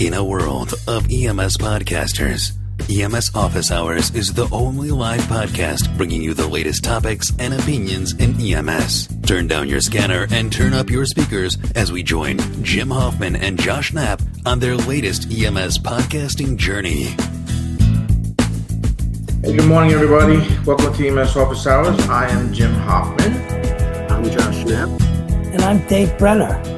In a world of EMS podcasters, EMS Office Hours is the only live podcast bringing you the latest topics and opinions in EMS. Turn down your scanner and turn up your speakers as we join Jim Hoffman and Josh Knapp on their latest EMS podcasting journey. Hey, good morning, everybody. Welcome to EMS Office Hours. I am Jim Hoffman. I'm Josh Knapp. And I'm Dave Brenner.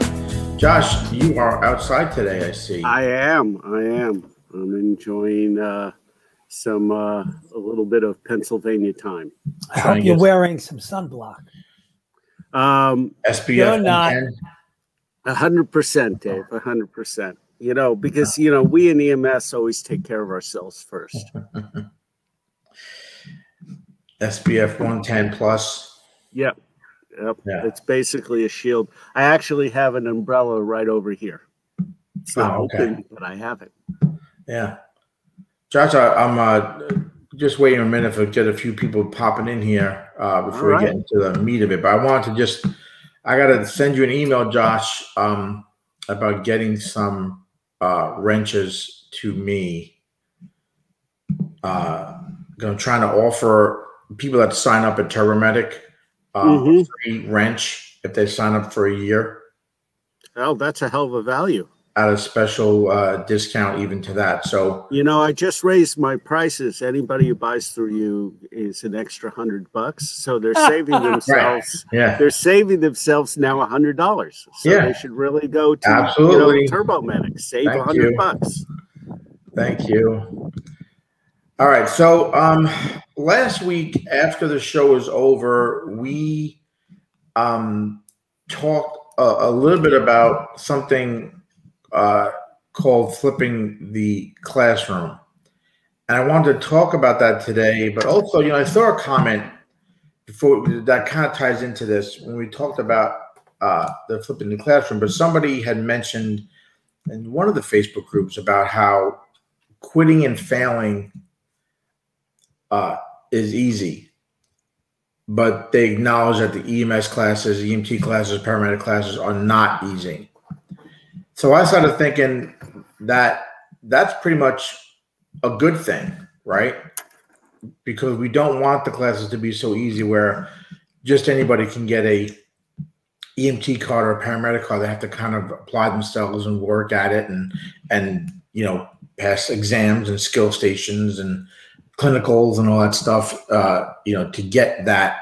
Josh, you are outside today, I see. I am. I am. I'm enjoying uh, some uh, a little bit of Pennsylvania time. I hope you're wearing some sunblock. Um, SPF. You're not. a hundred percent, Dave. A hundred percent. You know, because you know we in EMS always take care of ourselves first. SPF 110 plus. Yep. Yep. Yeah. It's basically a shield. I actually have an umbrella right over here. It's not Oh, okay. open, but I have it. Yeah. Josh, I, I'm uh, just waiting a minute for get a few people popping in here uh, before All we get into the meat of it. But I wanted to just, I got to send you an email, Josh, um, about getting some uh, wrenches to me. Uh, I'm trying to offer people that sign up at Turbomedic um, a Mhm. free wrench if they sign up for a year Oh, that's a hell of a value. at a special uh, discount even to that. So You know, I just raised my prices. Anybody who buys through you is an extra hundred bucks. So they're saving themselves. yeah, They're saving themselves now a hundred dollars. So Yeah. they should really go to Absolutely. you know, Turbo Medic. Save a hundred bucks. Thank you. All right. So um last week after the show was over, we um talked a, a little bit about something uh called flipping the classroom. And I wanted to talk about that today, but also, you know, I saw a comment before that kind of ties into this when we talked about uh the flipping the classroom, but somebody had mentioned in one of the Facebook groups about how quitting and failing uh, is easy, but they acknowledge that the EMS classes, EMT classes, paramedic classes are not easy. So I started thinking that that's pretty much a good thing, right? Because we don't want the classes to be so easy where just anybody can get a EMT card or a paramedic card. They have to kind of apply themselves and work at it and and you know pass exams and skill stations and clinicals and all that stuff. Uh, you know to get that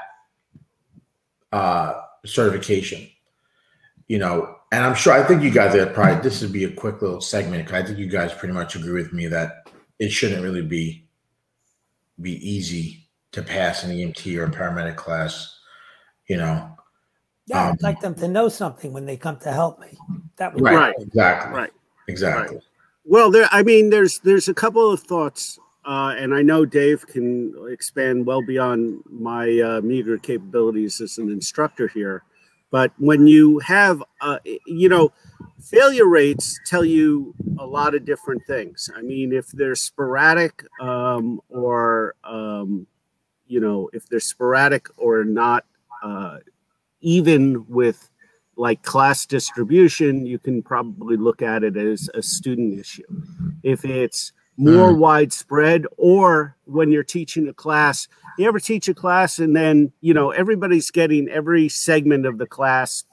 uh, certification. You know, and I'm sure I think you guys are probably this would be a quick little segment. 'cause I think you guys pretty much agree with me that it shouldn't really be be easy to pass an EMT or a paramedic class. You know, Yeah, Um, I'd like them to know something when they come to help me. That would right? Right. Exactly. Right. Exactly. Well, there. I mean, there's there's a couple of thoughts, uh, and I know Dave can expand well beyond my uh, meager capabilities as an instructor here. But when you have, uh, you know, failure rates tell you a lot of different things. I mean, if they're sporadic, um, or um, you know, if they're sporadic or not uh, even with like class distribution, you can probably look at it as a student issue. If it's more widespread, or when you're teaching a class, you ever teach a class and then, you know, everybody's getting every segment of the class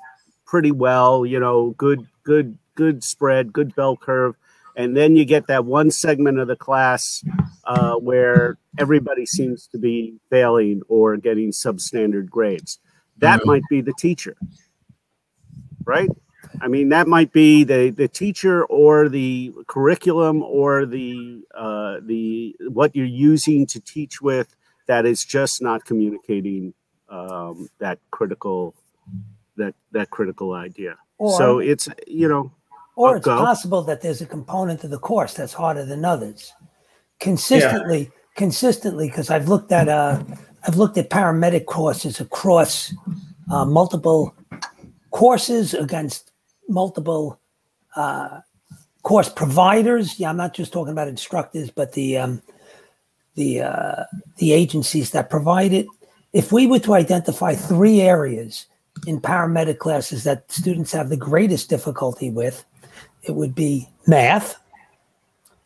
pretty well, you know, good, good, good spread, good bell curve. And then you get that one segment of the class uh, where everybody seems to be failing or getting substandard grades. That Mhm. might be the teacher right? I mean, that might be the the teacher or the curriculum or the uh, the what you're using to teach with that is just not communicating um, that critical that that critical idea. Or, so it's you know or Oh, it's go. possible that there's a component of the course that's harder than others. Consistently, consistently, because I've looked at uh, I've looked at paramedic courses across uh, multiple courses against multiple uh, course providers. Yeah, I'm not just talking about instructors, but the um, the uh, the agencies that provide it. If we were to identify three areas in paramedic classes that students have the greatest difficulty with, it would be math,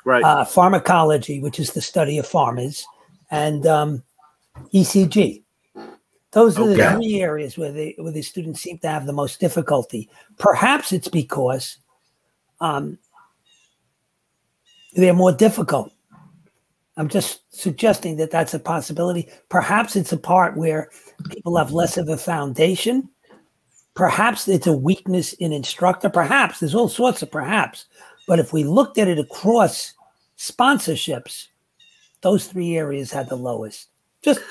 right. uh, pharmacology, which is the study of pharmas, and um, ECG. Those are the Okay. three areas where the where the students seem to have the most difficulty. Perhaps it's because um, they're more difficult. I'm just suggesting that that's a possibility. Perhaps it's a part where people have less of a foundation. Perhaps it's a weakness in instructor. Perhaps there's all sorts of perhaps. But if we looked at it across sponsorships, those three areas had the lowest. Just,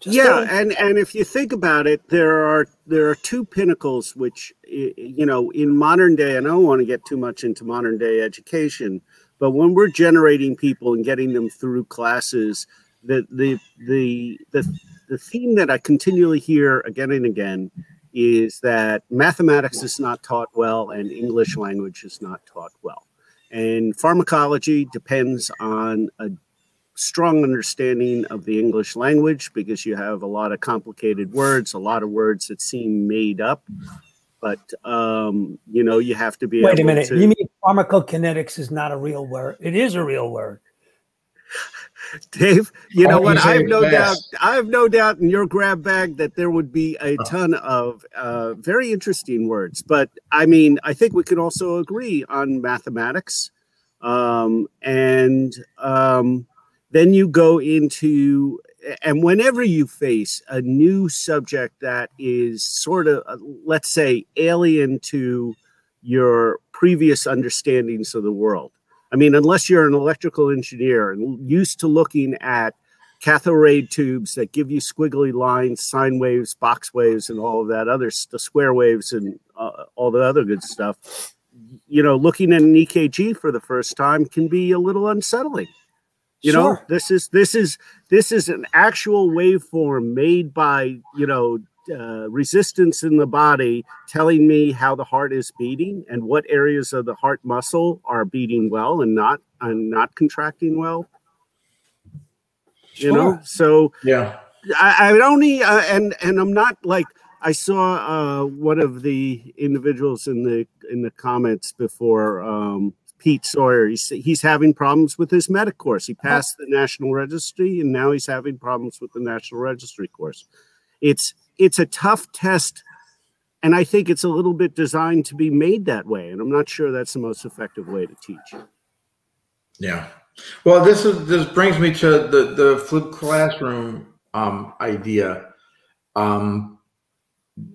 just yeah, and and if you think about it, there are there are two pinnacles which you know in modern day. And I don't want to get too much into modern day education, but when we're generating people and getting them through classes, the the the the the theme that I continually hear again and again is that mathematics is not taught well and English language is not taught well. And pharmacology depends on a strong understanding of the English language because you have a lot of complicated words, a lot of words that seem made up. But um, you know, you have to be wait a minute. to- You mean pharmacokinetics is not a real word? It is a real word. Dave, you know what? I have it no doubt. I have no doubt in your grab bag that there would be a ton of uh, very interesting words. But I mean, I think we can also agree on mathematics, um, and um, then you go into and whenever you face a new subject that is sort of, uh, let's say, alien to your previous understandings of the world. I mean, unless you're an electrical engineer and used to looking at cathode ray tubes that give you squiggly lines, sine waves, box waves, and all of that other the square waves and uh, all the other good stuff. You know, looking at an EKG for the first time can be a little unsettling. You know, this is this is this is an actual waveform made by you know uh, resistance in the body telling me how the heart is beating and what areas of the heart muscle are beating well and not and not contracting well. You know so Yeah. I, I only uh, and and I'm not like I saw uh, one of the individuals in the in the comments before um, Pete Sawyer. He's he's having problems with his medic course. He passed the national registry, and now he's having problems with the national registry course. It's it's a tough test, and I think it's a little bit designed to be made that way. And I'm not sure that's the most effective way to teach. Yeah. Well, this is this brings me to the the flipped classroom um, idea. Um,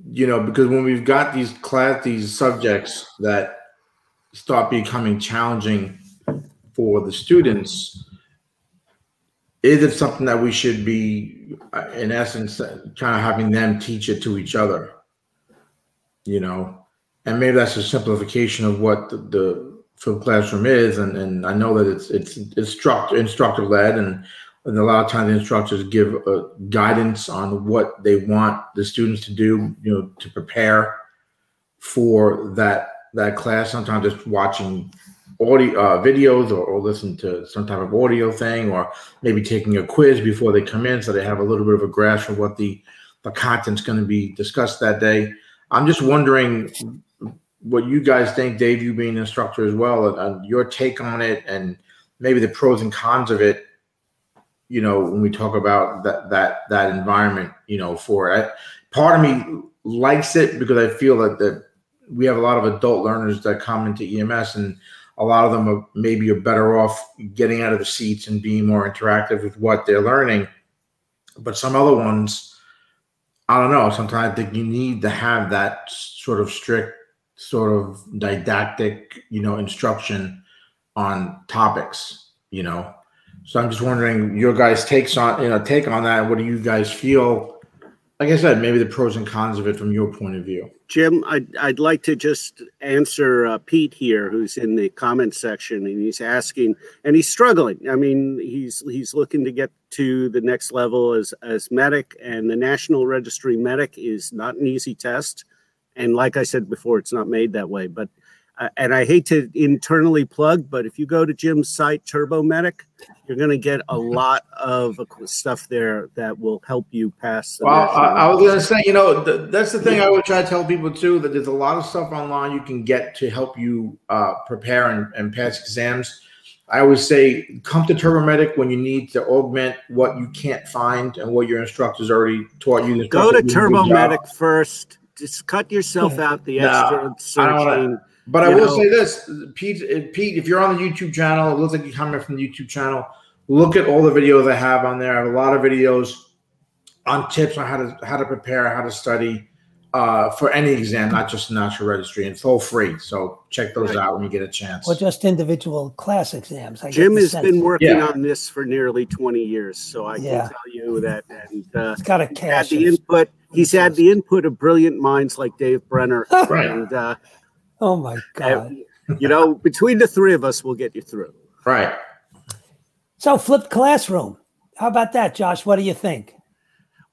you know, because when we've got these class these subjects that start becoming challenging for the students, is it something that we should be, uh, in essence, kind of having them teach it to each other? You know, and maybe that's a simplification of what the, the flipped classroom is, and, and I know that it's it's instructor instructor led, and, and a lot of times the instructors give uh, guidance on what they want the students to do, you know, to prepare for that that class. Sometimes just watching audio uh, videos or, or listen to some type of audio thing, or maybe taking a quiz before they come in, so they have a little bit of a grasp of what the the content's going to be discussed that day. I'm just wondering what you guys think, Dave, you being an instructor as well, and, and your take on it, and maybe the pros and cons of it. You know, when we talk about that that that environment, you know, for it, part of me likes it because I feel that that we have a lot of adult learners that come into EMS, and a lot of them are maybe are better off getting out of the seats and being more interactive with what they're learning. But some other ones, I don't know. Sometimes I think you need to have that sort of strict sort of didactic, you know, instruction on topics, you know. So I'm just wondering your guys' takes on, you know, take on that. What do you guys feel? Like I said, maybe the pros and cons of it from your point of view. Jim, I'd, I'd like to just answer uh, Pete here, who's in the comment section, and he's asking, and he's struggling. I mean, he's he's looking to get to the next level as as medic, and the National Registry medic is not an easy test. And like I said before, it's not made that way. But uh, and I hate to internally plug, but if you go to Jim's site, TurboMedic, you're going to get a lot of stuff there that will help you pass. the Well, I, I was going to say, you know, th- that's the thing I would try to tell people too that there's a lot of stuff online you can get to help you uh, prepare and, and pass exams. I always say come to TurboMedic when you need to augment what you can't find and what your instructors already taught you. Go to TurboMedic first. Just cut yourself out the extra No, searching. But I will know- say this, Pete. if- Pete, if you're on the YouTube channel, it looks like you comment from the YouTube channel. Look at all the videos I have on there. I have a lot of videos on tips on how to how to prepare, how to study uh, for any exam, not just the national registry. And it's all free, so check those Right. out when you get a chance. Or just individual class exams. I Jim has sense. been working Yeah. on this for nearly 20 years, so I Yeah. can tell you that. And uh, He's got a he's had cache. the input. He's had the input of brilliant minds like Dave Brenner, Right. and uh, oh my God. you know, between the three of us, we'll get you through. right. So flipped classroom. How about that, Josh? What do you think?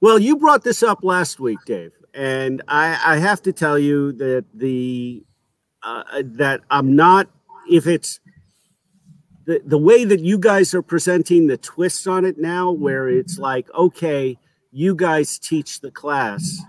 Well, you brought this up last week, Dave, and I, I have to tell you that the uh, that I'm not if it's the the way that you guys are presenting the twist on it now, where it's like, okay, you guys teach the class.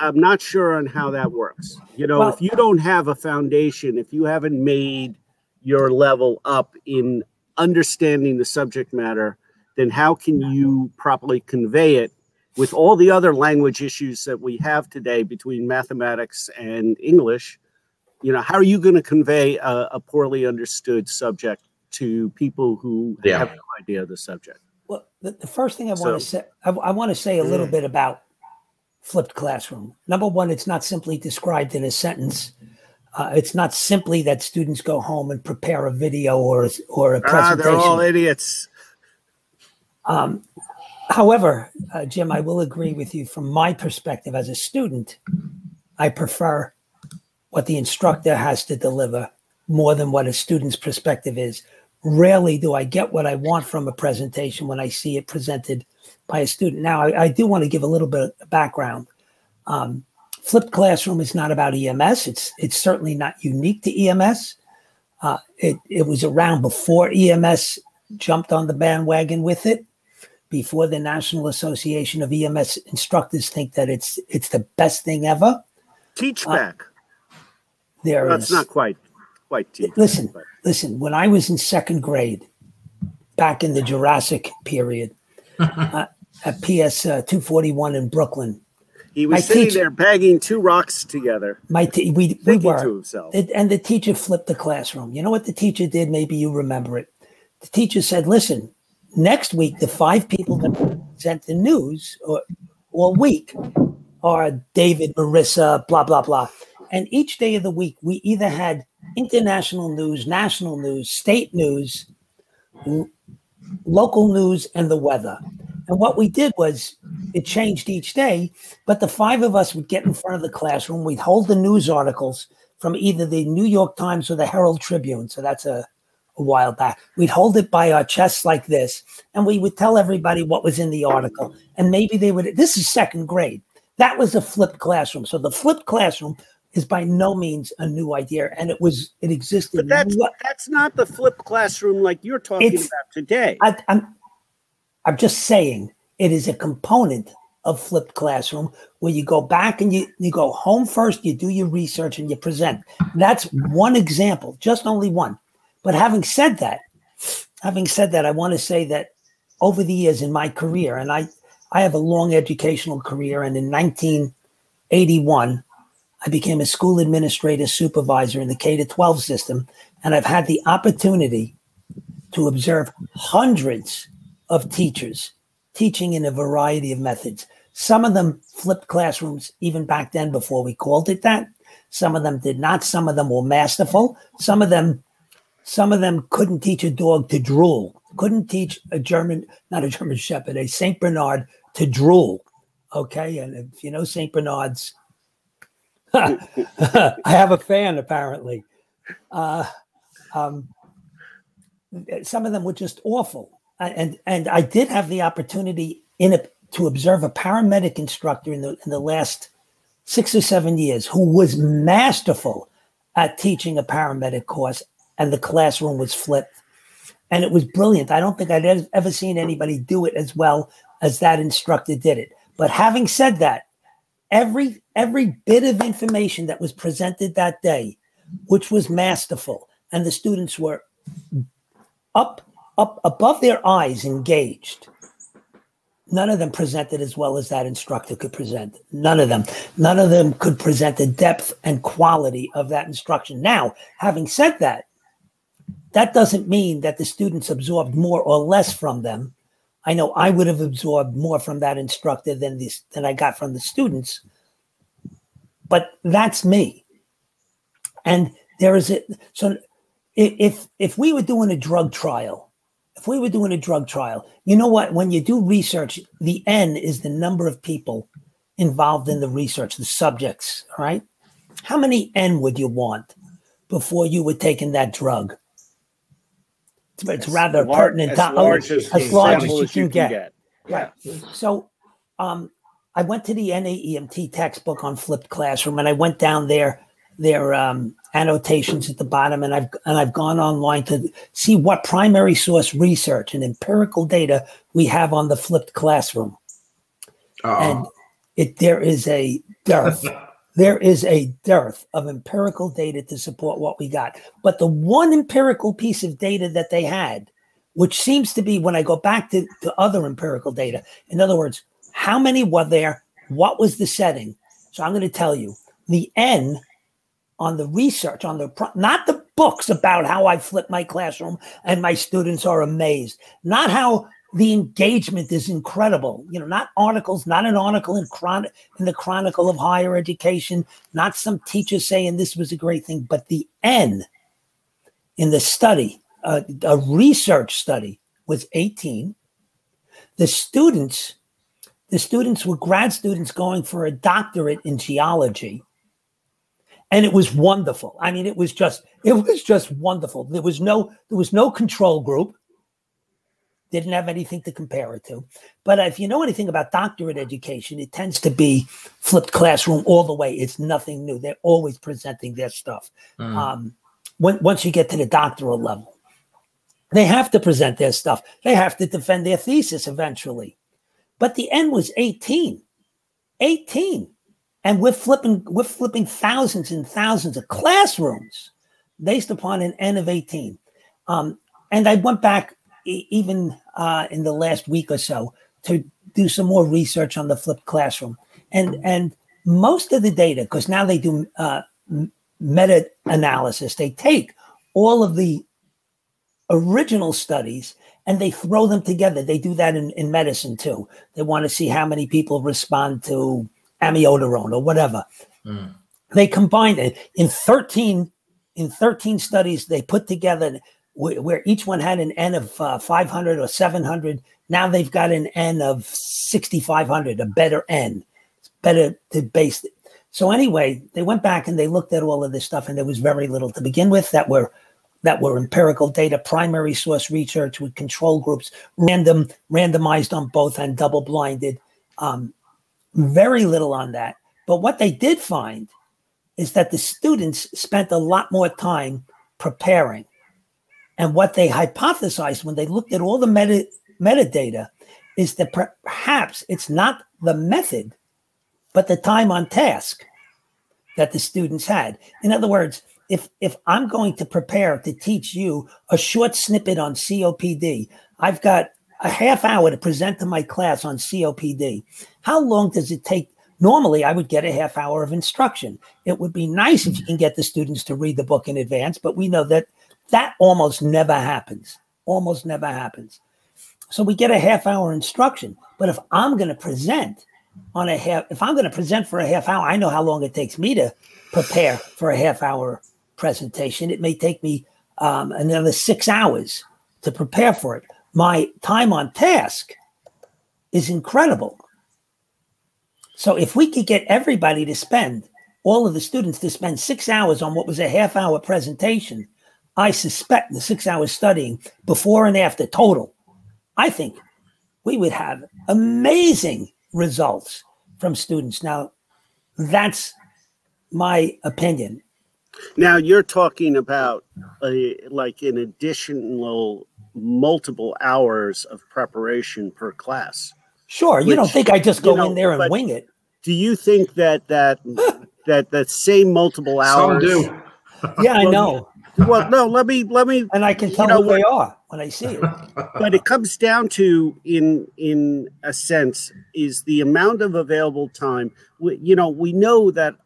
I'm not sure on how that works. You know, Well- if you don't have a foundation, if you haven't made your level up in understanding the subject matter, then how can you properly convey it with all the other language issues that we have today between mathematics and English? You know, how are you going to convey a, a poorly understood subject to people who Yeah. have no idea of the subject? Well, the, the first thing I want So- to say, I, I want to say a little mm. bit about flipped classroom. Number one, it's not simply described in a sentence. Uh, it's not simply that students go home and prepare a video or a- or a Ah, presentation. they're all idiots. Um, however, uh, Jim, I will agree with you from my perspective as a student. I prefer what the instructor has to deliver more than what a student's perspective is. Rarely do I get what I want from a presentation when I see it presented by a student. Now, I, I do want to give a little bit of background. Um, flipped classroom is not about EMS. It's it's certainly not unique to EMS. Uh, it it was around before EMS jumped on the bandwagon with it before the National Association of EMS instructors think that it's it's the best thing ever. Teach Uh, back. There That's is not quite quite teach. listen, but- listen. When I was in second grade, back in the Jurassic period, uh, at PS uh, two forty one in Brooklyn, He my was sitting teacher- there bagging two rocks together, my t- we we were to himself. It- and the teacher flipped the classroom. You know what the teacher did? Maybe you remember it. The teacher said, "Listen, next week the five people that present the news or all week are David, Marissa, blah blah blah." And each day of the week, we either had international news, national news, state news, local news, and the weather. And what we did was it changed each day, but the five of us would get in front of the classroom. We'd hold the news articles from either the New York Times or the Herald Tribune. So that's a, a while back. We'd hold it by our chests like this, and we would tell everybody what was in the article. And maybe they would, this is second grade. That was a flipped classroom. So the flipped classroom is by no means a new idea. And it was, it existed. But that's What- that's not the flipped classroom like you're talking It's- about today. I, I'm, I'm just saying it is a component of flipped classroom where you go back and you, you go home first, you do your research and you present. That's one example, just only one. But having said that, having said that, I want to say that over the years in my career, and I, I have a long educational career, and in 1981, I became a school administrator supervisor in the K to 12 system, and I've had the opportunity to observe hundreds of teachers teaching in a variety of methods. Some of them flipped classrooms even back then before we called it that. Some of them did not. Some of them were masterful. Some of them, some of them couldn't teach a dog to drool. Couldn't teach a German, not a German Shepherd, a Saint Bernard to drool. Okay, and if you know Saint Bernards, I have a fan apparently. Uh, um, some of them were just awful, and and I did have the opportunity in a to observe a paramedic instructor in the in the last six or seven years who was masterful at teaching a paramedic course, and the classroom was flipped, and it was brilliant. I don't think I'd ever seen anybody do it as well as that instructor did it. But having said that, every every bit of information that was presented that day, which was masterful, and the students were up up above their eyes engaged none of them presented as well as that instructor could present. None of them. None of them could present the depth and quality of that instruction. Now having said that that doesn't mean that the students absorbed more or less from them i know i would have absorbed more from that instructor than this than i got from the students but that's me and there is a so if if we were doing a drug trial if we were doing a drug trial, you know what? When you do research, the N is the number of people involved in the research, the subjects, all right? How many N would you want before you were taking that drug? It's, it's rather Lar- pertinent. as to- large as, as large as you as you can can get. Yeah. Right. So um, I went to the NAEMT textbook on flipped classroom and I went down there their um, annotations at the bottom and I've and I've gone online to see what primary source research and empirical data we have on the flipped classroom. And Uh-oh. it there is a dearth. there is a dearth of empirical data to support what we got. But the one empirical piece of data that they had, which seems to be when I go back to, to other empirical data, in other words, how many were there? What was the setting? So I'm going to tell you the N on the research, on the pro- not the books about how I flip my classroom and my students are amazed, not how the engagement is incredible. You know, not articles, not an article in chron- in the Chronicle of Higher Education, not some teacher saying this was a great thing, but the N in the study, uh, a research study, was 18. The students, the students were grad students going for a doctorate in geology and it was wonderful. I mean, it was just it was just wonderful. There was no there was no control group. Didn't have anything to compare it to. But if you know anything about doctorate education, it tends to be flipped classroom all the way. It's nothing new. They're always presenting their stuff. Mm. Um, when, once you get to the doctoral level, they have to present their stuff. They have to defend their thesis eventually. But the end was 18. 18 and we're flipping we're flipping thousands and thousands of classrooms based upon an n of 18 um, and i went back e- even uh, in the last week or so to do some more research on the flipped classroom and and most of the data because now they do uh, meta analysis they take all of the original studies and they throw them together they do that in, in medicine too they want to see how many people respond to amiodarone or whatever. Mm. They combined it in 13 in 13 studies they put together where, each one had an N of uh, 500 or 700. Now they've got an N of 6,500, a better N. It's better to base it. So anyway, they went back and they looked at all of this stuff and there was very little to begin with that were that were empirical data, primary source research with control groups, random, randomized on both and double blinded. Um, very little on that. But what they did find is that the students spent a lot more time preparing. And what they hypothesized when they looked at all the meta, metadata is that perhaps it's not the method, but the time on task that the students had. In other words, if if I'm going to prepare to teach you a short snippet on COPD, I've got a half hour to present to my class on COPD. How long does it take? Normally, I would get a half hour of instruction. It would be nice if you mm-hmm. can get the students to read the book in advance, but we know that that almost never happens. Almost never happens. So we get a half hour instruction. But if I'm going to present on a half, if I'm going to present for a half hour, I know how long it takes me to prepare for a half hour presentation. It may take me um, another six hours to prepare for it my time on task is incredible. So if we could get everybody to spend, all of the students to spend six hours on what was a half hour presentation, I suspect the six hours studying before and after total, I think we would have amazing results from students. Now, that's my opinion. Now you're talking about a, like an additional multiple hours of preparation per class. Sure, you don't think I just go you know, in there and wing it. Do you think that that that that same multiple hours? Some hours? do. Yeah, I know. Well, no. Let me let me. And I can You tell know who they are. when I see it. but it comes down to, in in a sense, is the amount of available time. We, you know, we know that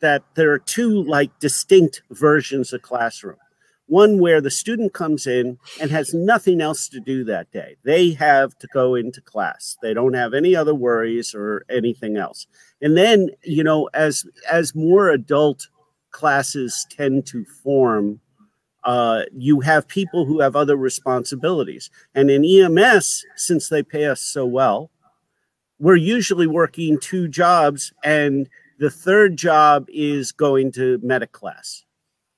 that there are two like distinct versions of classroom. One where the student comes in and has nothing else to do that day. They have to go into class. They don't have any other worries or anything else. And then, you know, as as more adult classes tend to form, uh, you have people who have other responsibilities. And in EMS, since they pay us so well, we're usually working two jobs, and the third job is going to medic class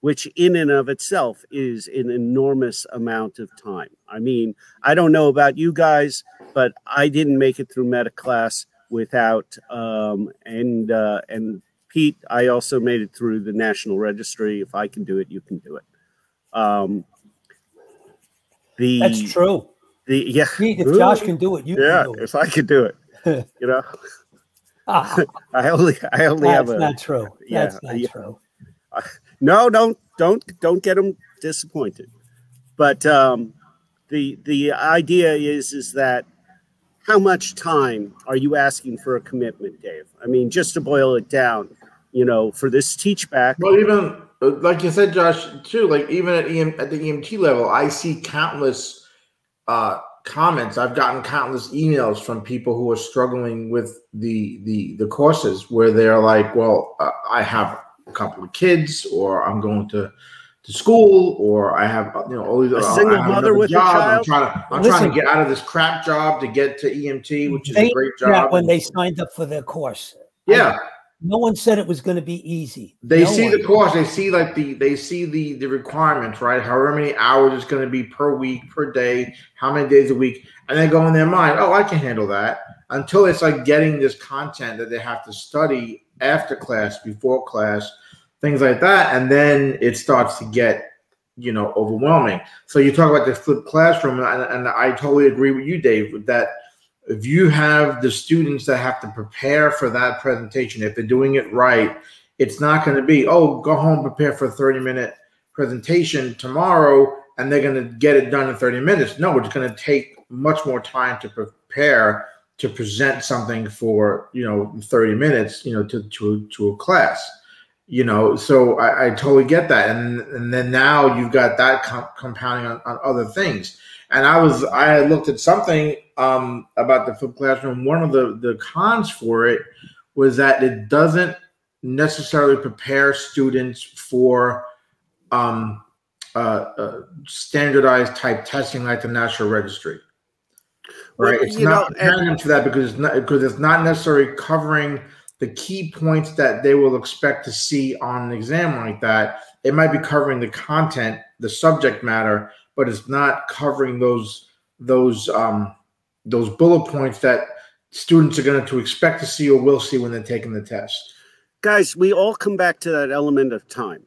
which in and of itself is an enormous amount of time. I mean, I don't know about you guys, but I didn't make it through medic class without um, and uh, and Pete, I also made it through the National Registry. If I can do it, you can do it. Um, the that's true. The yeah, Pete, if Josh can do it, you yeah. Can do it. If I can do it, you know. ah, I only I only that's have a. That's not true. That's yeah, not yeah. true. No, don't don't don't get them disappointed. But um, the the idea is is that how much time are you asking for a commitment, Dave? I mean, just to boil it down, you know, for this teach back. Well, even uh, like you said, Josh, too. Like even at EM, at the EMT level, I see countless uh, comments. I've gotten countless emails from people who are struggling with the the the courses where they're like, "Well, uh, I have a couple of kids, or I'm going to to school, or I have you know all these. A single mother with job. a child. I'm trying to I'm Listen, trying to get out of this crap job to get to EMT, which is a great job. When they signed up for their course, yeah. No one said it was going to be easy. They no see one. the course. They see like the they see the the requirements, right? However many hours it's going to be per week, per day, how many days a week, and they go in their mind, oh, I can handle that. Until it's like getting this content that they have to study after class, before class, things like that, and then it starts to get you know overwhelming. So you talk about the flipped classroom, and, and I totally agree with you, Dave, with that if you have the students that have to prepare for that presentation, if they're doing it right, it's not going to be oh go home prepare for a 30 minute presentation tomorrow and they're going to get it done in 30 minutes. No it's going to take much more time to prepare to present something for you know 30 minutes you know to to, to a class you know? So I, I, totally get that and and then now you've got that com- compounding on, on, other things and i was i looked at something um, about the flipped classroom. One of the the cons for it was that it doesn't necessarily prepare students for um, uh, uh, standardized type testing like the national registry. Right? Well, it's not know, preparing them for that because it's not because it's not necessarily covering the key points that they will expect to see on an exam like that. It might be covering the content, the subject matter, but it's not covering those those um, those bullet points that students are going to expect to see or will see when they're taking the test. Guys, we all come back to that element of time.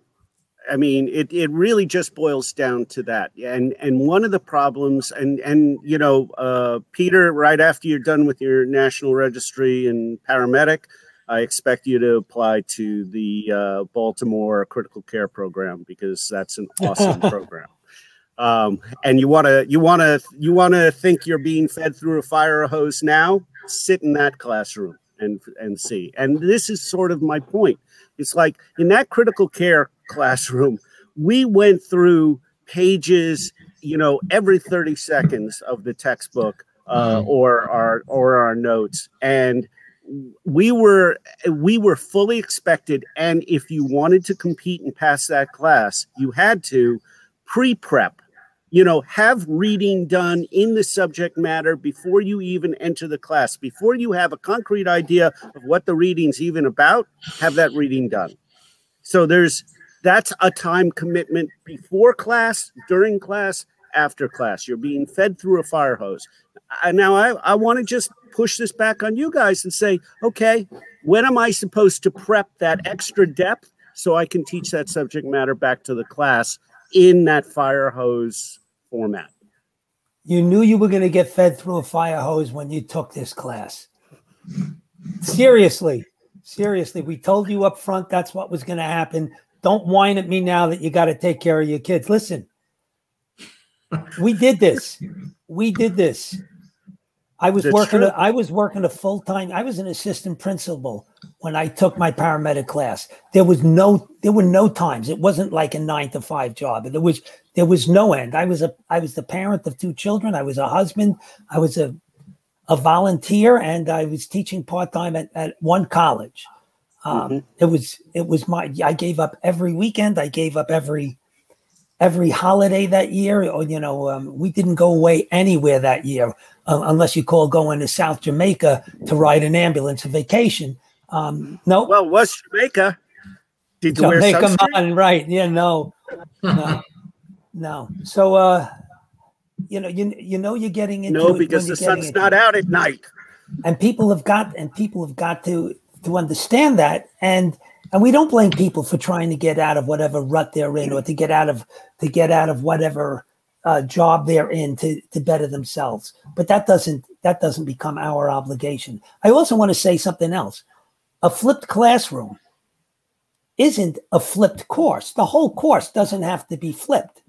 I mean, it, it really just boils down to that. And and one of the problems, and and you know, uh, Peter, right after you're done with your national registry and paramedic, I expect you to apply to the uh, Baltimore Critical Care Program because that's an awesome program. Um, and you want to you want to you want to think you're being fed through a fire hose now? Sit in that classroom and and see. And this is sort of my point. It's like in that critical care classroom, we went through pages, you know, every 30 seconds of the textbook uh, mm-hmm. or our or our notes and we were we were fully expected and if you wanted to compete and pass that class you had to pre-prep. You know have reading done in the subject matter before you even enter the class. Before you have a concrete idea of what the reading's even about have that reading done. So there's that's a time commitment before class during class after class. You're being fed through a fire hose. Now i, I want to just push this back on you guys and say, okay, when am I supposed to prep that extra depth so I can teach that subject matter back to the class in that fire hose format? You knew you were going to get fed through a fire hose when you took this class. Seriously, seriously, we told you up front that's what was going to happen. Don't whine at me now that you got to take care of your kids. Listen, we did this. We did this. I was That's working. true. A, I was working a full time. I was an assistant principal when I took my paramedic class. There was no. There were no times. It wasn't like a nine to five job. There was. There was no end. I was a. I was the parent of two children. I was a husband. I was a, a volunteer, and I was teaching part time at, at one college. Um, It was. It was my. I gave up every weekend. I gave up every every holiday that year. Or you know, um, we didn't go away anywhere that year, uh, unless you call going to South Jamaica to ride an ambulance, a vacation. Um, no, Well, was Jamaica? Did you wear Jamaica sunscreen? Mountain, right? Yeah, no, no, no. So, uh, you know, you you know, you're getting into No, because the sun's not out at night. and people have got and people have got to to understand that and and we don't blame people for trying to get out of whatever rut they're in or to get out of to get out of whatever uh, job they're in to to better themselves. But that doesn't that doesn't become our obligation. I also want to say something else. A flipped classroom isn't a flipped course. The whole course doesn't have to be flipped.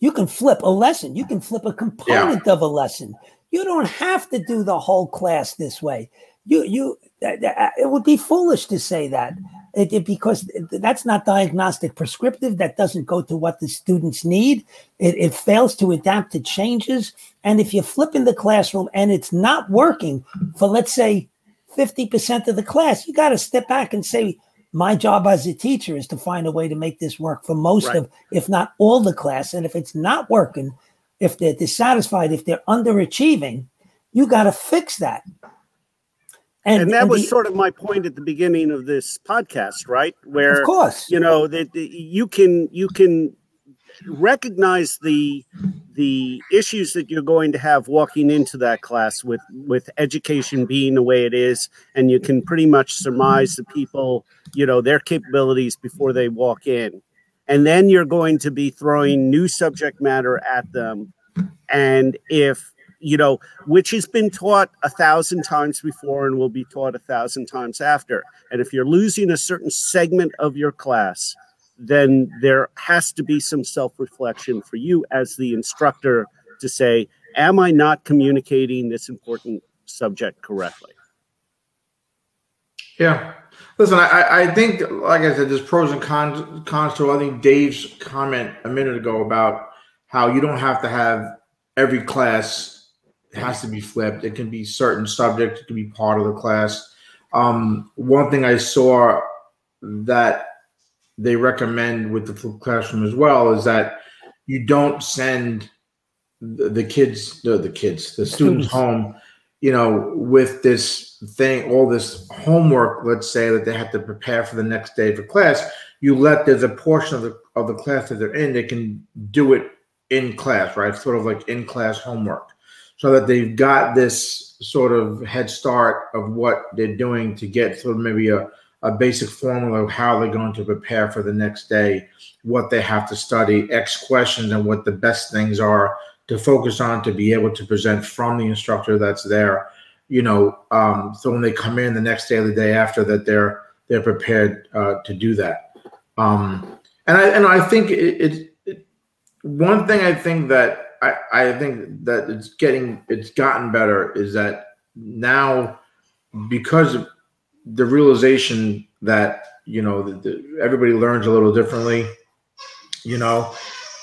You can flip a lesson. You can flip a component of a lesson. You don't have to do the whole class this way. You you Uh, it would be foolish to say that it, it- because that's not diagnostic prescriptive that doesn't go to what the students need it, it fails to adapt to changes and if you flip in the classroom and it's not working for let's say 50% of the class you got to step back and say my job as a teacher is to find a way to make this work for most Right. of if not all the class and if it's not working if they're dissatisfied if they're underachieving you got to fix that And that was the- sort of my point at the beginning of this podcast, right? Where of course. you know that you can you can recognize the the issues that you're going to have walking into that class with with education being the way it is and you can pretty much surmise the people you know their capabilities before they walk in. And then you're going to be throwing new subject matter at them. And if you know which has been taught a thousand times before and will be taught a thousand times after and if you're losing a certain segment of your class then there has to be some self reflection for you as the instructor to say, Am I not communicating this important subject correctly? Yeah. Listen, I, I think, like I said, there's pros and cons, cons to. I think Dave's comment a minute ago about how you don't have to have every class has to be flipped. It can be certain subjects. It can be part of the class. Um, one thing I saw that they recommend with the flipped classroom as well is that you don't send the, the kids, the, the kids, the students Students. home you know, with this thing, all this homework, let's say that they have to prepare for the next day for class, you let there's a portion of the of the class that they're in, they can do it in class, right? Sort of like in class homework. So that they've got this sort of head start of what they're doing to get sort of maybe a, a basic formula of how they're going to prepare for the next day, what they have to study, X questions, and what the best things are to focus on to be able to present from the instructor that's there you know um, so when they come in the next day or the day after that they're they're prepared uh, to do that. Um, and i and i think it, it, it one thing i think that I, I think that it's getting it's gotten better is that now because of the realization that you know the, the, everybody learns a little differently you know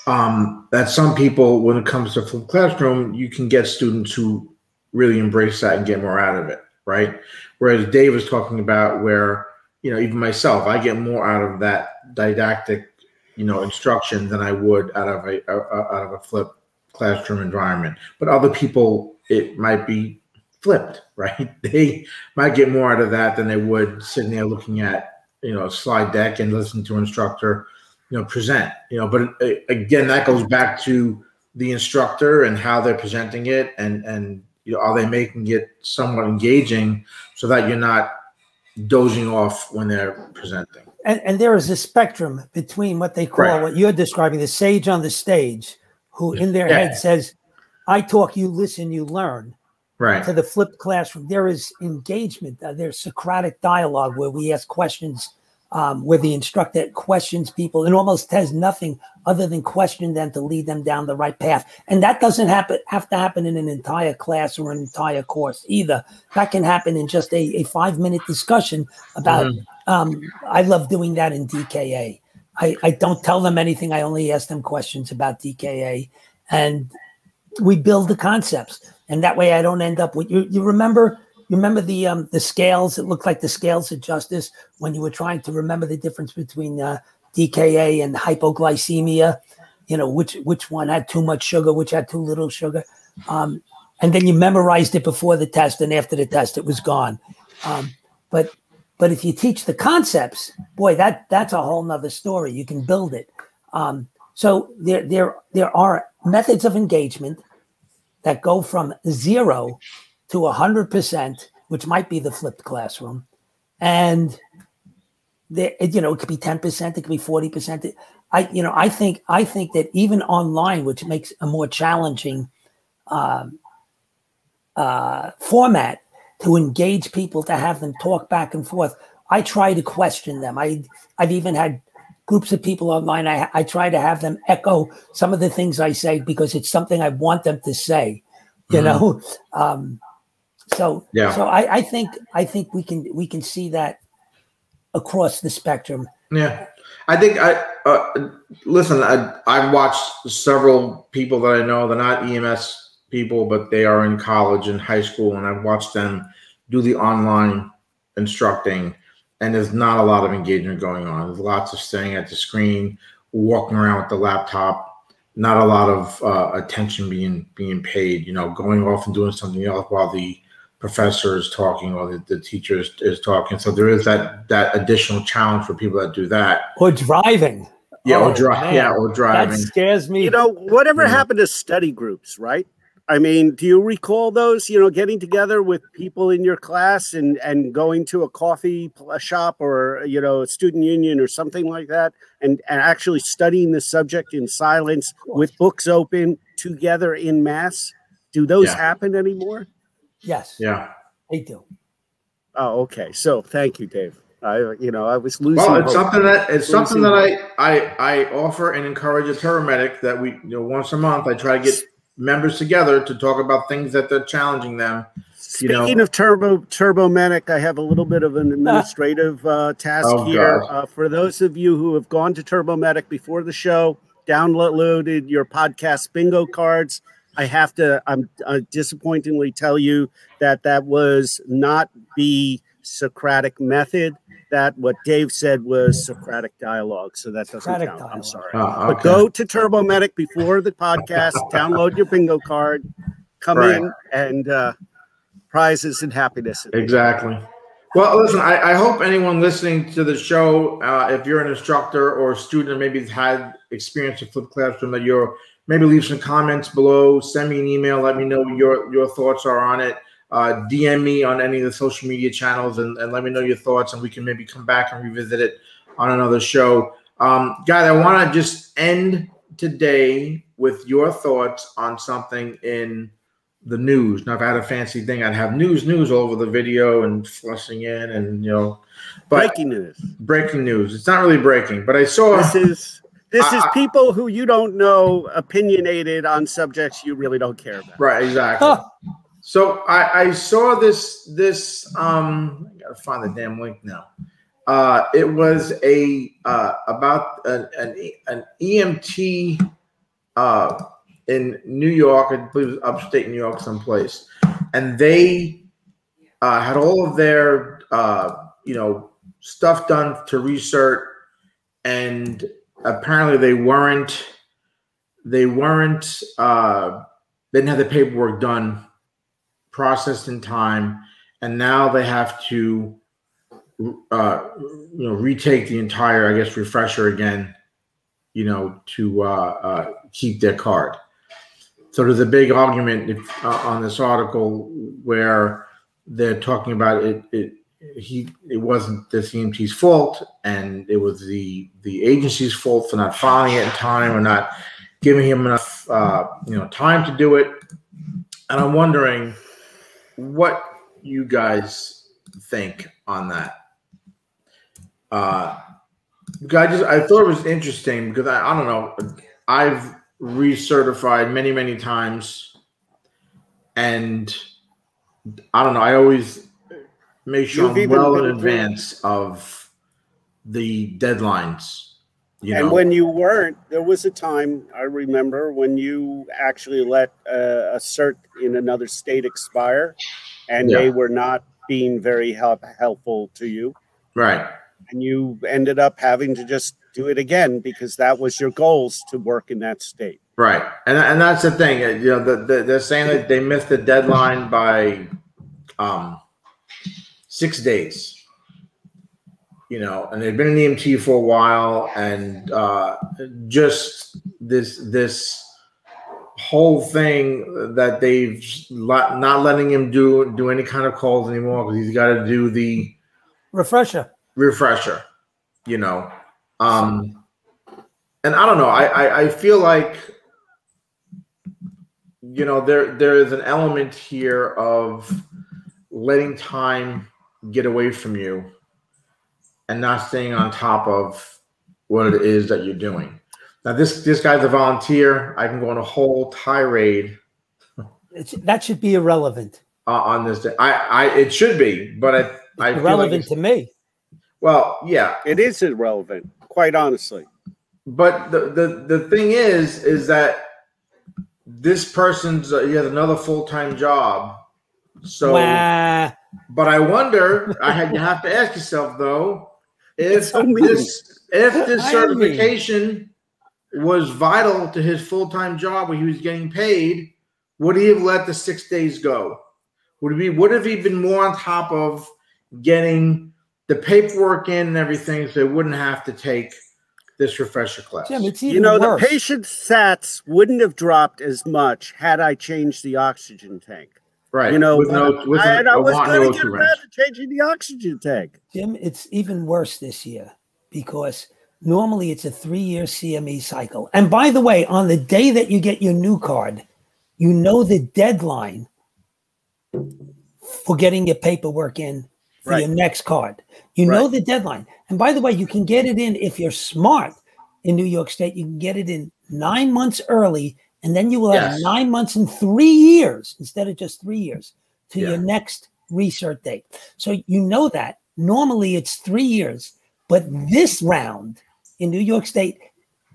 um, that some people, when it comes to full classroom, you can get students who really embrace that and get more out of it, right? Whereas Dave was talking about where, you know, even myself, I get more out of that didactic, you know, instruction than I would out of a, a out of a flip classroom environment. But other people, it might be flipped, right? They might get more out of that than they would sitting there looking at, you know, a slide deck and listening to an instructor you know present you know but uh, again that goes back to the instructor and how they're presenting it and and you know are they making it somewhat engaging so that you're not dozing off when they're presenting and, and there is a spectrum between what they call Right. what you're describing the sage on the stage who in their Yeah. head says i talk you listen you learn right to the flipped classroom there is engagement uh, there's socratic dialogue where we ask questions um, where the instructor questions people and almost has nothing other than question them to lead them down the right path. And that doesn't happen have to happen in an entire class or an entire course either. That can happen in just a, a five minute discussion about. Mm-hmm. Um, I love doing that in DKA. I, I don't tell them anything. I only ask them questions about DKA, and we build the concepts. And that way, I don't end up with you. You remember you remember the um, the scales? It looked like the scales of justice when you were trying to remember the difference between uh, DKA and hypoglycemia. You know which which one had too much sugar, which had too little sugar, um, and then you memorized it before the test, and after the test, it was gone. Um, but but if you teach the concepts, boy, that that's a whole nother story. You can build it. Um, so there there there are methods of engagement that go from zero to a 100%, which might be the flipped classroom. And there, you know, it could be 10%, it could be 40%. I, you know, I think, I think that even online, which makes a more challenging um, uh, format to engage people, to have them talk back and forth, I try to question them. I, I've even had groups of people online. I, I try to have them echo some of the things I say because it's something I want them to say. You mm-hmm. know, um, so yeah. So I, I think I think we can we can see that across the spectrum. Yeah. I think I uh, listen. I I've watched several people that I know. They're not EMS people, but they are in college and high school, and I've watched them do the online instructing. And there's not a lot of engagement going on. There's lots of staring at the screen, walking around with the laptop. Not a lot of uh, attention being being paid. You know, going off and doing something else while the professor is talking or the, the teacher is, is, talking. So there is that that additional challenge for people that do that. Or driving. Yeah, oh, or driving. Yeah, or driving. That scares me. You know, whatever yeah. happened to study groups, right? I mean, do you recall those? You know, getting together with people in your class and and going to a coffee shop or you know a student union or something like that, and and actually studying the subject in silence with books open together in mass. Do those yeah. happen anymore? Yes. Yeah. They do. Oh, okay. So thank you, Dave. I, you know, I was losing. Well, it's hope. something that it's something that I, I I offer and encourage a paramedic that we you know once a month I try to get members together to talk about things that they're challenging them. Speaking know. of turbo turbo medic, I have a little bit of an administrative uh, task oh, here. Uh, for those of you who have gone to turbo medic before the show, downloaded your podcast bingo cards I have to, I'm uh, disappointingly tell you that that was not the Socratic method. That what Dave said was Socratic dialogue. So that doesn't Socratic count. Dialogue. I'm sorry. Oh, okay. But go to Turbo Medic before the podcast, download your bingo card, come right. in, and uh, prizes and happiness. Exactly. Well, listen, I, I, hope anyone listening to the show, uh, if you're an instructor or a student, maybe had experience with flipped classroom, that you're maybe leave some comments below. Send me an email. Let me know your your thoughts are on it. Uh, DM me on any of the social media channels and, and let me know your thoughts, and we can maybe come back and revisit it on another show. Um, guys, I want to just end today with your thoughts on something in the news. Now, if I had a fancy thing, I'd have news, news all over the video and flushing in, and you know, but breaking news. Breaking news. It's not really breaking, but I saw this is this is people who you don't know opinionated on subjects you really don't care about. Right, exactly. So I, I saw this this um I gotta find the damn link now. Uh, it was a uh, about an, an, an EMT uh, in New York, I believe it was upstate New York, someplace, and they uh, had all of their uh, you know stuff done to research, and apparently they weren't they weren't uh, they didn't have the paperwork done processed in time and now they have to uh, you know retake the entire i guess refresher again you know to uh, uh, keep their card so there's a big argument if, uh, on this article where they're talking about it, it he it wasn't the EMT's fault, and it was the the agency's fault for not filing it in time or not giving him enough uh, you know time to do it. And I'm wondering what you guys think on that. Uh, I just I thought it was interesting because I, I don't know I've recertified many many times, and I don't know I always make sure You've I'm well in advance of the deadlines. You and know, when you weren't, there was a time I remember when you actually let uh, a cert in another state expire, and Yeah. they were not being very help- helpful to you, right? and you ended up having to just do it again because that was your goals to work in that state. Right, and and that's the thing. uh, You know, the, the, they're saying that they missed the deadline by um, six days. You know, and they've been in EMT for a while, and uh, just this this whole thing that they've not letting him do do any kind of calls anymore because he's got to do the Refresher. refresher, you know. Um, and I don't know. I, I I feel like you know there there is an element here of letting time get away from you and not staying on top of what it is that you're doing. Now this this guy's a volunteer. I can go on a whole tirade It's, that should be irrelevant. uh, on this. Day. I I it should be, but I I feel like irrelevant it's- to me. well, yeah, It is irrelevant, quite honestly. but the, the the thing is is that this person's uh, he has another full-time job so Wah. but i wonder i had you have to ask yourself though if so this if this certification was vital to his full-time job where he was getting paid would he have let the six days go would he would have he been more on top of getting the paperwork in and everything so he wouldn't have to take this refresher class Jim, it's even You know, worse. the patient sats wouldn't have dropped as much had I changed the oxygen tank. Right. You know, with no, uh, with I, a, and I a was want going no to get two around wrench. to changing the oxygen tank. Jim, it's even worse this year because normally it's a three year CME cycle. And by the way, on the day that you get your new card, you know the deadline for getting your paperwork in for Right. your next card. You know the deadline. And by the way, you can get it in if you're smart in New York State, you can get it in nine months early, and then you will have Yes. nine months and three years instead of just three years to Yeah. your next recert date. So you know that. Normally it's three years, but this round in New York State,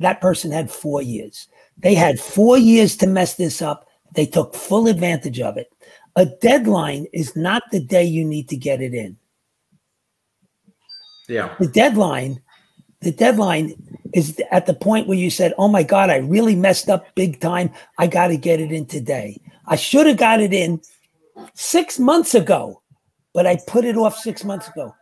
that person had four years. They had four years to mess this up. They took full advantage of it. A deadline is not the day you need to get it in. Yeah. The deadline, the deadline is at the point where you said, "Oh my God, I really messed up big time. I got to get it in today. I should have got it in six months ago, but I put it off six months ago.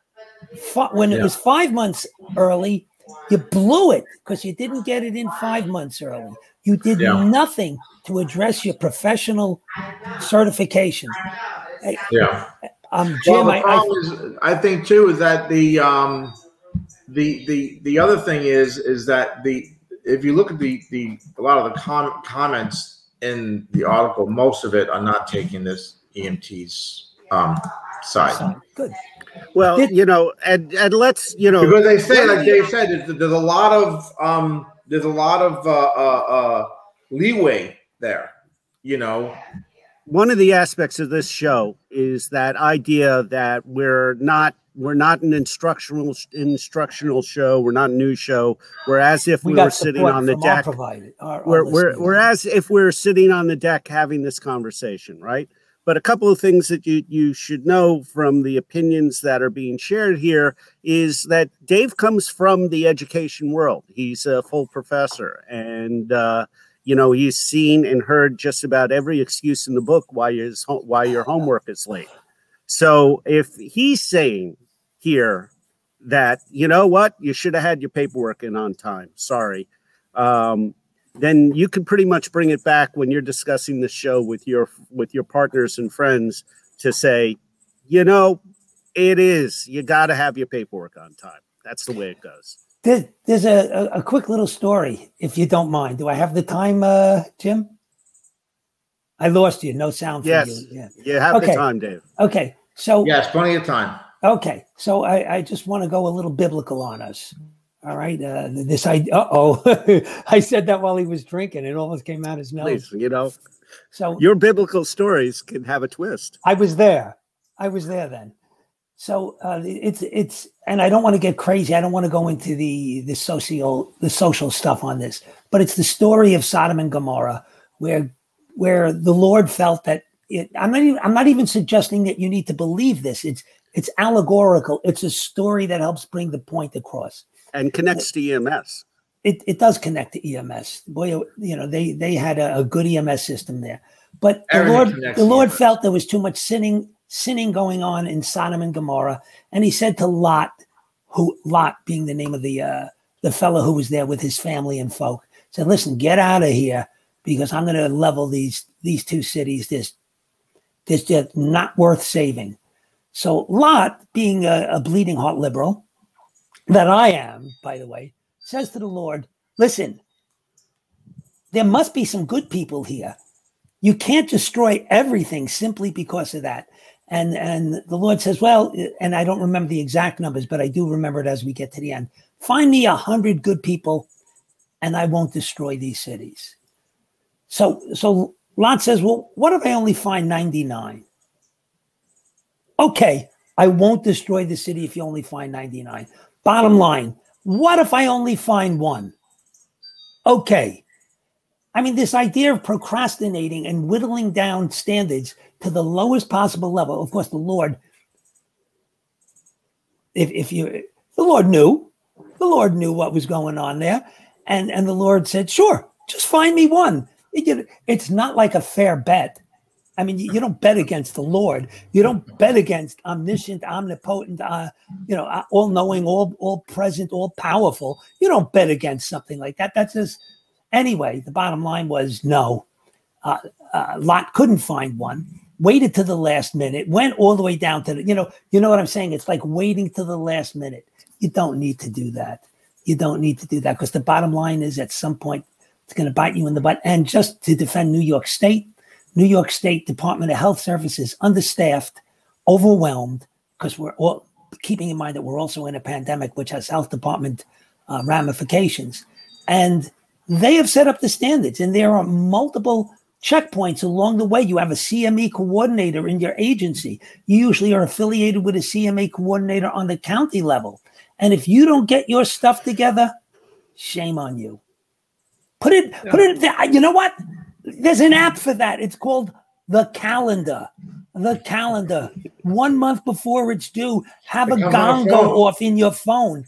When it Yeah. was five months early, you blew it because you didn't get it in five months early. You did Yeah. nothing to address your professional certification. Yeah. Um, Well, Jim, the I, I, problem is, I think too, is that the um, the the the other thing is is that the if you look at the the a lot of the com- comments in the article, most of it are not taking this EMT's um, side good. Well, Did- you know, and and let's you know because they say, like the- Dave said, there's, there's a lot of um, there's a lot of uh, uh, uh, leeway there. You know, one of the aspects of this show is that idea that we're not we're not an instructional instructional show we're not a news show. We're as if we, We were sitting on the deck. Provider. our- our we're, we're, we're as if we're sitting on the deck having this conversation right? But a couple of things that you, you should know from the opinions that are being shared here is that dave comes from the education world. He's a full professor and uh, you know he's seen and heard just about every excuse in the book why your why your homework is late. So if he's saying here that you know what? You should have had your paperwork in on time. Sorry. Um, then you can pretty much bring it back when you're discussing the show with your with your partners and friends to say you know it is. You got to have your paperwork on time. That's the way it goes There- there's a, a, a quick little story, if you don't mind. Do I have the time, uh, Jim? I lost you. No sound from yes you. Yeah. you have Okay. the time dave Okay. So yes, plenty of time. Okay, so I, I just want to go a little biblical on us. All right, uh, this I uh oh, I said that while he was drinking. It almost came out his nose. Please, you know, So your biblical stories can have a twist. I was there. I was there then. So uh, it's it's, and I don't want to get crazy. I don't want to go into the the social the social stuff on this, but it's the story of Sodom and Gomorrah, where where the Lord felt that it. I'm not even I'm not even suggesting that you need to believe this. It's it's allegorical. It's a story that helps bring the point across. and connects to EMS. It it does connect to EMS. Boy, you know they they had a, a good EMS system there, but the Everything Lord the Lord EMS. felt there was too much sinning sinning going on in Sodom and Gomorrah, and He said to Lot, who Lot being the name of the uh, the fellow who was there with his family and folk, said, "Listen, get out of here because I'm going to level these these two cities. This this just not worth saving." So Lot, being a, a bleeding heart liberal, that I am, by the way, says to the Lord, Listen, there must be some good people here. You can't destroy everything simply because of that. And and the Lord says, Well, and I don't remember the exact numbers, but I do remember it as we get to the end. Find me a hundred good people, and I won't destroy these cities. So so Lot says, Well, what if I only find 99? Okay, I won't destroy the city if you only find 99. Bottom line, what if I only find one? Okay. I mean, this idea of procrastinating and whittling down standards to the lowest possible level. Of course, the Lord, if, if you, the Lord knew, the Lord knew what was going on there. And, and the Lord said, sure, just find me one. It- It's not like a fair bet. I mean, you, you don't bet against the Lord. You don't bet against omniscient, omnipotent, uh, you know, uh, all knowing, all all present, all powerful. You don't bet against something like that. That's just anyway. The bottom line was no. Uh, uh, Lot couldn't find one. Waited to the last minute. Went all the way down to the. You know. You know what I'm saying? It's like waiting to the last minute. You don't need to do that. You don't need to do that because the bottom line is at some point it's going to bite you in the butt. And just to defend New York State, New York State Department of Health Services understaffed, overwhelmed, because we're all keeping in mind that we're also in a pandemic, which has health department uh, ramifications. And they have set up the standards, and there are multiple checkpoints along the way. You have a CME coordinator in your agency. You usually are affiliated with a CME coordinator on the county level. And if you don't get your stuff together, shame on you. Put it, put it. You know what? There's an app for that. It's called the calendar. The calendar. One month before it's due, have a gong go off in your phone.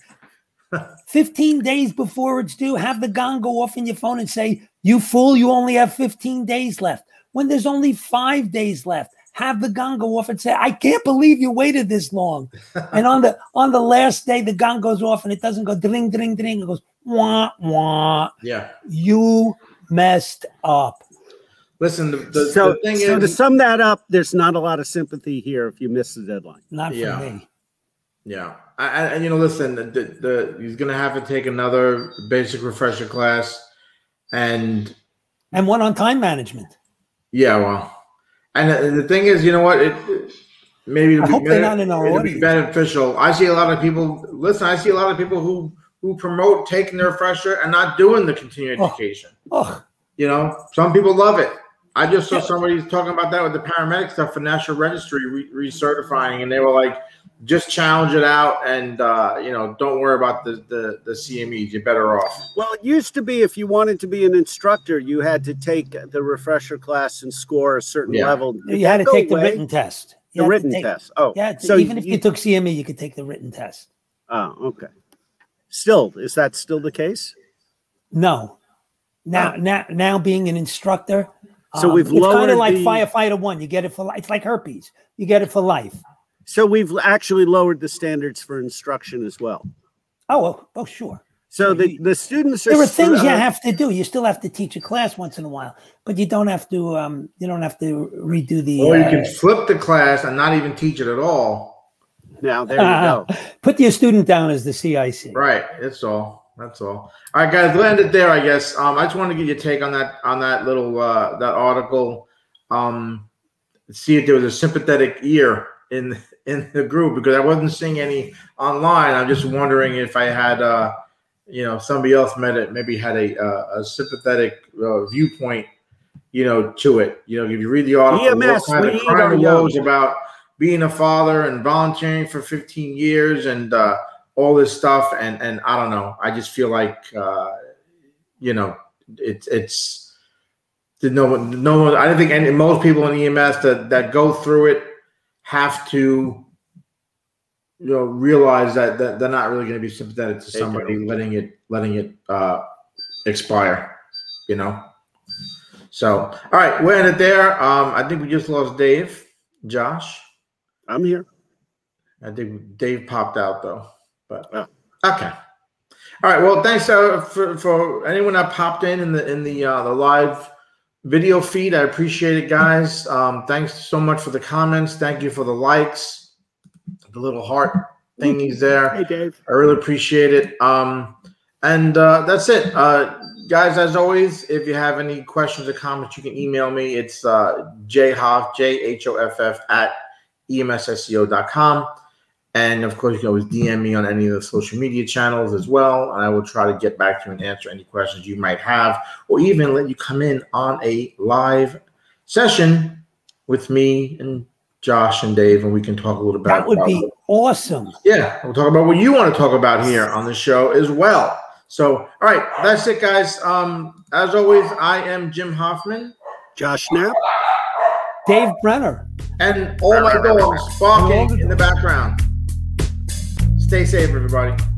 15 days before it's due, have the gong go off in your phone and say, You fool, you only have 15 days left. When there's only five days left, have the gong go off and say, I can't believe you waited this long. and on the on the last day, the gong goes off and it doesn't go ding, ding, ding. It goes wah wah. Yeah. You messed up. Listen, the, the, so, the thing so to sum that up, there's not a lot of sympathy here if you miss the deadline. Not for Yeah. me. yeah, I, I, and you know, listen, the, the, the he's gonna have to take another basic refresher class, and And one on time management. yeah, well, and the, thing is, you know what? It, it- maybe it'll I be hope they're not in our it'll be beneficial. I see a lot of people. Listen, I see a lot of people who who promote taking their refresher and not doing the continuing Oh. education. Oh, You know, some people love it. I just saw somebody talking about that with the paramedic stuff for National Registry re- recertifying, and they were like, just challenge it out, and uh, you know, don't worry about the, the the CMEs. You're better off. Well, it used to be if you wanted to be an instructor, you had to take the refresher class and score a certain Yeah. level. Did you had to that go take the written test. You the written take- test. Oh, Yeah, so even if you, you- took CME, you could take the written test. oh, okay. Still, is that still the case? No. Now, now, now being an instructor. So um, we've it's kind of like the- firefighter one. You get it for life. It's like herpes. You get it for life. So we've actually lowered the standards for instruction as well. Oh, oh, oh sure. So the, the students are There are things you uh, have to do. You still have to teach a class once in a while, but you don't have to. Um, you don't have to redo the. Or you uh, can flip the class and not even teach it at all. now. There you go. Put your student down as the CIC. Right. That's all. That's all. All right, guys. We'll end it there, I guess. Um, I just wanted to get your take on that on that little uh, that article. Um, see if there was a sympathetic ear in in the group because I wasn't seeing any online. I'm just wondering if I had, uh, you know, somebody else met it, maybe had a, uh, a sympathetic uh, viewpoint, you know, to it. You know, if you read the article, EMS, what kind of crime about being a father and volunteering for 15 years and uh, all this stuff, and and I don't know. I just feel like, uh, you know, it's it's no one no one I don't think any most people in EMS that that go through it have to you know realize that, that they're not really going to be sympathetic to somebody letting it letting it uh expire you know? So all right we're in it there. Um i think we just lost dave. Josh? I'm here. i think dave popped out though but Oh. okay all right well thanks uh, for for anyone that popped in in the in the uh the live video feed i appreciate it guys um thanks so much for the comments thank you for the likes the little heart thingies there Hey, Dave. I really appreciate it. Um, and uh, that's it, uh, guys. As always, if you have any questions or comments, you can email me. It's uh, jhoff j h o f f at emsseo.com. And of course, you can always DM me on any of the social media channels as well. And I will try to get back to you and answer any questions you might have, or even let you come in on a live session with me and Josh and Dave, and we can talk a little bit. About that would about be awesome. yeah, we'll talk about what you want to talk about here on the show as well. So, all right, that's it, guys. Um, as always, I am Jim Hoffman, Josh Knapp. Dave Brenner. and all my dogs barking in the background. Stay safe, everybody.